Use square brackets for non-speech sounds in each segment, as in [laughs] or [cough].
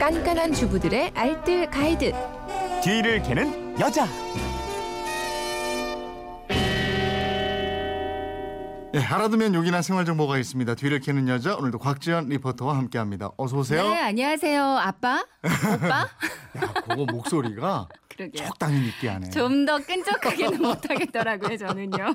깐깐한 주부들의 알뜰 가이드. 뒤를 캐는 여자. 예, 알아두면 요긴한 생활 정보가 있습니다. 뒤를 캐는 여자 오늘도 곽지연 리포터와 함께합니다. 어서 오세요. 네, 안녕하세요. 아빠? 오빠? [laughs] 야, 그거 목소리가 그러게요. 적당히 느끼하네. 좀 더 끈적하게는 [laughs] 못하겠더라고요, 저는요. [laughs]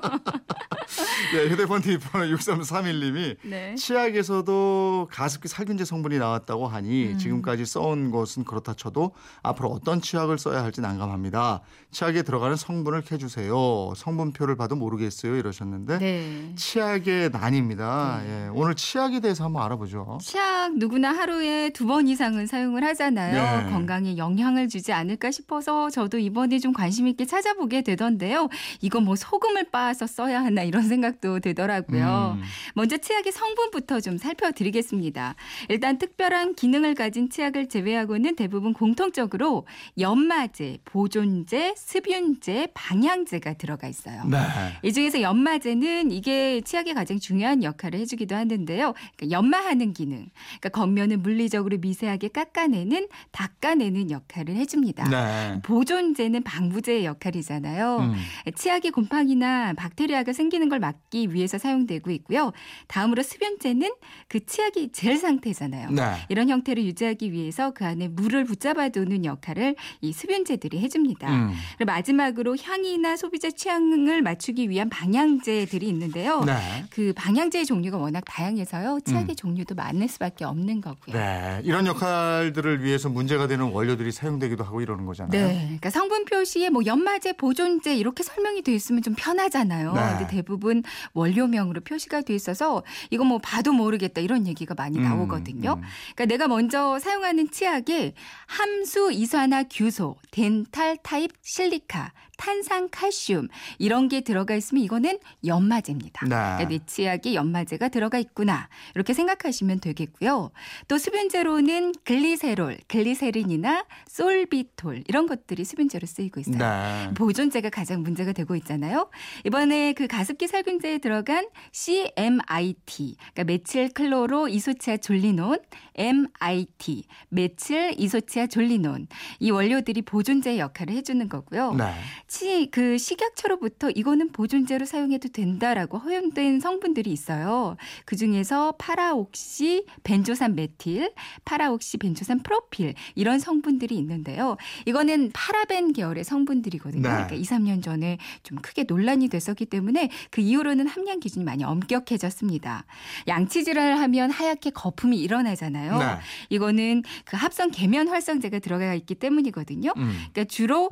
네, 휴대폰 뒷번호 6331님이 네. 치약에서도 가습기 살균제 성분이 나왔다고 하니 음. 지금까지 써온 것은 그렇다 쳐도 앞으로 어떤 치약을 써야 할지 난감합니다. 치약에 들어가는 성분을 캐주세요. 성분표를 봐도 모르겠어요 이러셨는데 네. 치약의 난입니다. 예, 오늘 치약에 대해서 한번 알아보죠. 치약 누구나 하루에 두 번 이상은 사용을 하잖아요. 네. 건강에 영향을 주지 않을까 싶어서 저도 이번에 좀 관심 있게 찾아보게 되던데요. 이거 뭐 소금을 빻아서 써야 하나 이런 생각도 들더라고요. 음. 먼저 치약의 성분부터 좀 살펴드리겠습니다. 일단 특별한 기능을 가진 치약을 제외하고는 대부분 공통적으로 연마제, 보존제, 습윤제, 방향제가 들어가 있어요. 네. 이 중에서 연마제는 이게 치약에 가장 중요한 역할을 해주기도 하는데요. 그러니까 연마하는 기능, 그러니까 겉면을 물리적으로 미세하게 깎아내는, 닦아내는 역할을 해줍니다. 네. 보존제는 방부제의 역할이잖아요. 음. 치약이 곰팡이나 박테리아가 생기는 걸 막기 위해서 사용되고 있고요. 다음으로 습연제는 그 치약이 젤 상태잖아요. 네. 이런 형태를 유지하기 위해서 그 안에 물을 붙잡아 두는 역할을 이 습연제들이 해줍니다. 음. 그리고 마지막으로 향이나 소비자 취향을 맞추기 위한 방향제들이 있는데요. 네. 그 방향제의 종류가 워낙 다양해서요. 치약의 음. 종류도 많을 수밖에 없는 거고요. 네. 이런 역할들을 위해서 문제가 되는 원료들이 사용되기도 하고 이러는 거잖아요. 네. 그러니까 성분 표시에 뭐 연마제, 보존제 이렇게 설명이 돼 있으면 좀 편하잖아요. 네. 근데 대부분 원료명으로 표시가 돼 있어서 이거 뭐 봐도 모르겠다 이런 얘기가 많이 음, 나오거든요. 음. 그러니까 내가 먼저 사용하는 치약에 함수 이산화 규소, dental type 실리카, 탄산 칼슘 이런 게 들어가 있으면 이거는 연마제입니다. 네. 그러니까 내 치약에 연마제가 들어가 있구나 이렇게 생각하시면 되겠고요. 또 수분제로는 글리세롤, 글리세린이나 솔비톨 이런 것들이 수분제로 쓰이고 있어요. 네. 보존제가 가장 문제가 되고 있잖아요. 이번에 그 가습기 살균제에 들어간 CMIT, 그러니까 methylchloroisothiazolinone, MIT, methylisothiazolinone 이 원료들이 보존제 역할을 해주는 거고요. 네. 치, 그 식약처로부터 이거는 보존제로 사용해도 된다라고 허용된 성분들이 있어요. 그 중에서 파라옥시 벤조산 메틸, 파라옥시 벤조산 프로필 이런 성분들이 있는데요. 이거는 파라벤 계열의 성분들이거든요. 네. 그러니까 2, 3년 전에 좀 크게 논란이 됐었기 때문에 그 이후로는 함량 기준이 많이 엄격해졌습니다. 양치질을 하면 하얗게 거품이 일어나잖아요. 네. 이거는 그 합성 계면 활성제가 들어가 있기 때문이거든요. 음. 그러니까 주로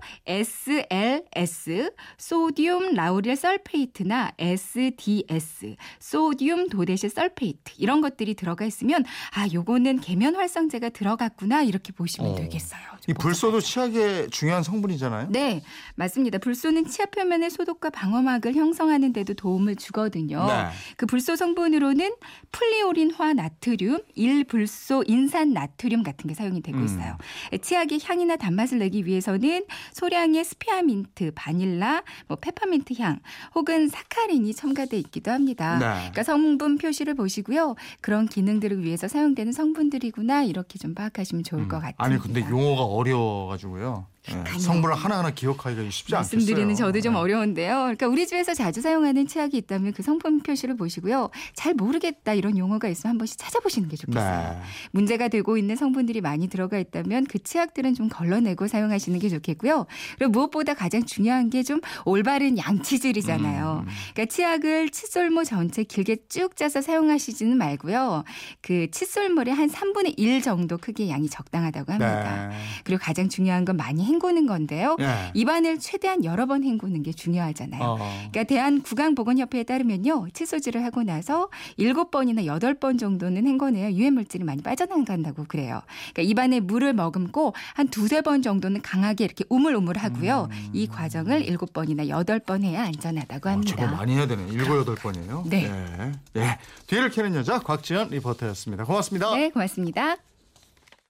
SLS, sodium lauryl sulfate나 SDS, sodium dodecyl sulfate 이런 것들이 들어가 있으면 아 요거는 계면 활성제가 들어갔구나 이렇게 보시면 어. 되겠어요. 이 불소도 치약의 중요한 성분이잖아요. 네, 맞습니다. 불소는 치아 표면의 소독과 방어막을 형성하는 데도 도움을 주거든요. 네. 그 불소 성분으로는 플루오린화 나트륨, 일불소 인산 나트륨 같은 게 사용이 되고 음. 있어요. 치약의 향이나 단맛을 내기 위해서는 소량의 스피어민트, 바닐라, 뭐 페퍼민트 향 혹은 사카린이 첨가돼 있기도 합니다. 네. 그러니까 성분 표시를 보시고요. 그런 기능들을 위해서 사용되는 성분들이구나 이렇게 좀 파악하시면 좋을 것 같습니다. 아니 근데 용어가 어려워 가지고요. 예. 성분을 하나하나 기억하기가 쉽지 않겠어요. 말씀드리는 저도 좀 네. 어려운데요. 그러니까 우리 집에서 자주 사용하는 치약이 있다면 그 성분 표시를 보시고요. 잘 모르겠다 이런 용어가 있으면 한 번씩 찾아보시는 게 좋겠어요. 네. 문제가 되고 있는 성분들이 많이 들어가 있다면 그 치약들은 좀 걸러내고 사용하시는 게 좋겠고요. 그리고 무엇보다 가장 중요한 게 좀 올바른 양치질이잖아요. 음. 그러니까 치약을 칫솔모 전체 길게 쭉 짜서 사용하시지는 말고요. 그 칫솔물의 한 3분의 1 정도 크기의 양이 적당하다고 합니다. 네. 그리고 가장 중요한 건 많이 헹구는 건데요. 네. 입안을 최대한 여러 번 헹구는 게 중요하잖아요. 어. 그러니까 대한 구강보건협회에 따르면요. 칫솔질을 하고 나서 7번이나 8번 정도는 헹궈내야 유해물질이 많이 빠져나간다고 그래요. 그러니까 입안에 물을 머금고 한 두세 번 정도는 강하게 이렇게 우물우물 하고요. 음. 이 과정을 7번이나 8번 해야 안전하다고 어, 합니다. 저거 많이 해야 되네. 일곱 여덟 번이에요. 네. 네. 예. 뒤를 캐는 여자 곽지연 리포터였습니다. 고맙습니다. 네, 고맙습니다.